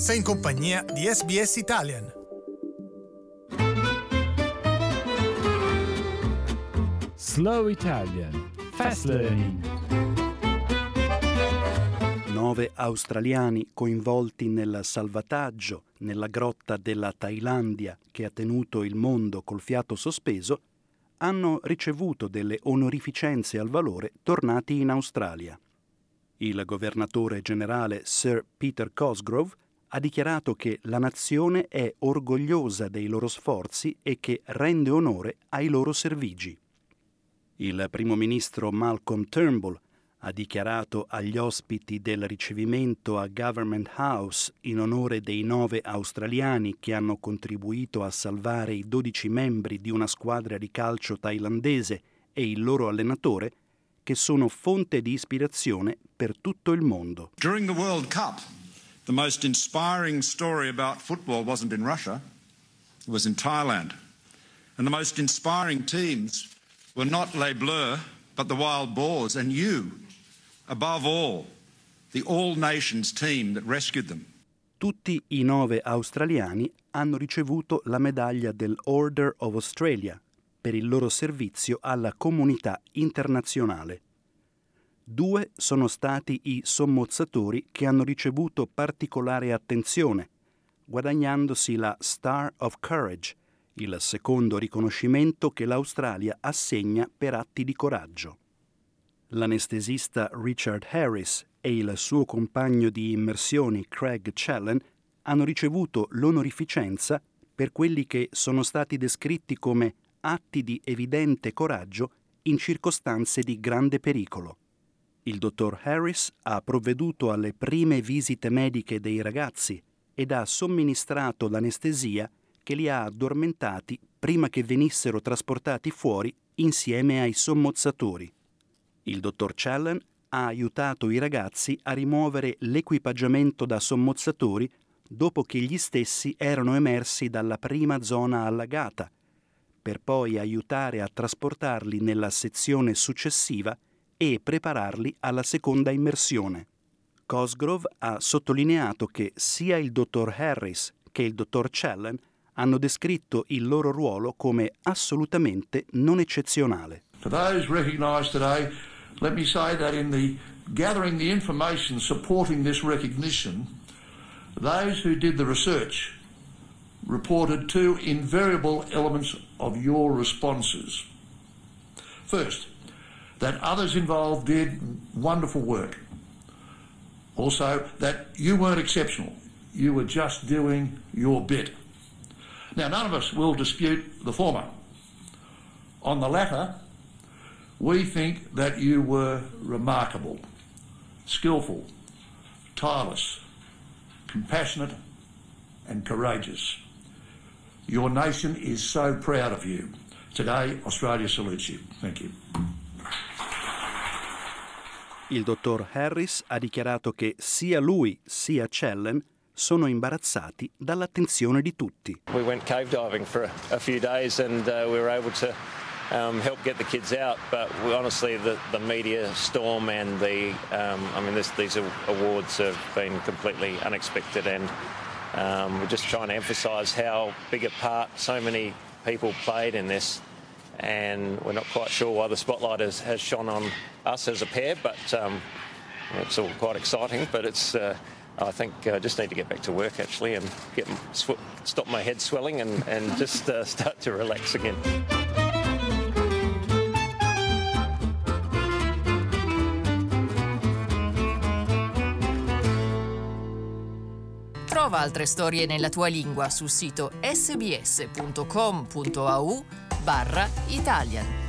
Sei in compagnia di SBS Italian. Slow Italian Fast Learning. Nove australiani coinvolti nel salvataggio nella grotta della Thailandia che ha tenuto il mondo col fiato sospeso hanno ricevuto delle onorificenze al valore tornati in Australia. Il governatore generale Sir Peter Cosgrove ha dichiarato che la nazione è orgogliosa dei loro sforzi e che rende onore ai loro servigi. Il primo ministro Malcolm Turnbull ha dichiarato agli ospiti del ricevimento a Government House in onore dei nove australiani che hanno contribuito a salvare i dodici membri di una squadra di calcio thailandese e il loro allenatore che sono fonte di ispirazione per tutto il mondo. During the World Cup, the most inspiring story about football wasn't in Russia, it was in Thailand. And the most inspiring teams were not Les Bleus, but the Wild Boars, and you, above all, the All Nations team that rescued them. Tutti i nove australiani hanno ricevuto la medaglia dell'Order of Australia per il loro servizio alla comunità internazionale. Due sono stati i sommozzatori che hanno ricevuto particolare attenzione, guadagnandosi la Star of Courage, il secondo riconoscimento che l'Australia assegna per atti di coraggio. L'anestesista Richard Harris e il suo compagno di immersioni Craig Challen hanno ricevuto l'onorificenza per quelli che sono stati descritti come atti di evidente coraggio in circostanze di grande pericolo. Il dottor Harris ha provveduto alle prime visite mediche dei ragazzi ed ha somministrato l'anestesia che li ha addormentati prima che venissero trasportati fuori insieme ai sommozzatori. Il dottor Challen ha aiutato i ragazzi a rimuovere l'equipaggiamento da sommozzatori dopo che gli stessi erano emersi dalla prima zona allagata per poi aiutare a trasportarli nella sezione successiva e prepararli alla seconda immersione. Cosgrove ha sottolineato che sia il dottor Harris che il dottor Challen hanno descritto il loro ruolo come assolutamente non eccezionale. For those recognized today, let me say that in the gathering the information supporting this recognition, those who did the research reported two invariable elements of your responses. First, that others involved did wonderful work. Also, that you weren't exceptional. You were just doing your bit. Now, none of us will dispute the former. On the latter, we think that you were remarkable, skillful, tireless, compassionate, and courageous. Your nation is so proud of you. Today, Australia salutes you. Thank you. Il dottor Harris ha dichiarato che sia lui sia Cellen sono imbarazzati dall'attenzione di tutti. We went cave diving for a, few days and uh, we were able to um, help get the kids out, but we, honestly, the, the media storm and the, um, I mean, this, these awards have been completely unexpected and Um, we're just trying to emphasise how big a part so many people played in this, and we're not quite sure why the spotlight has, has shone on us as a pair, but um, it's all quite exciting. But it's, uh, I think, I uh, just need to get back to work actually and get sw- stop my head swelling and, and just uh, start to relax again. Trova altre storie nella tua lingua sul sito sbs.com.au barra Italian.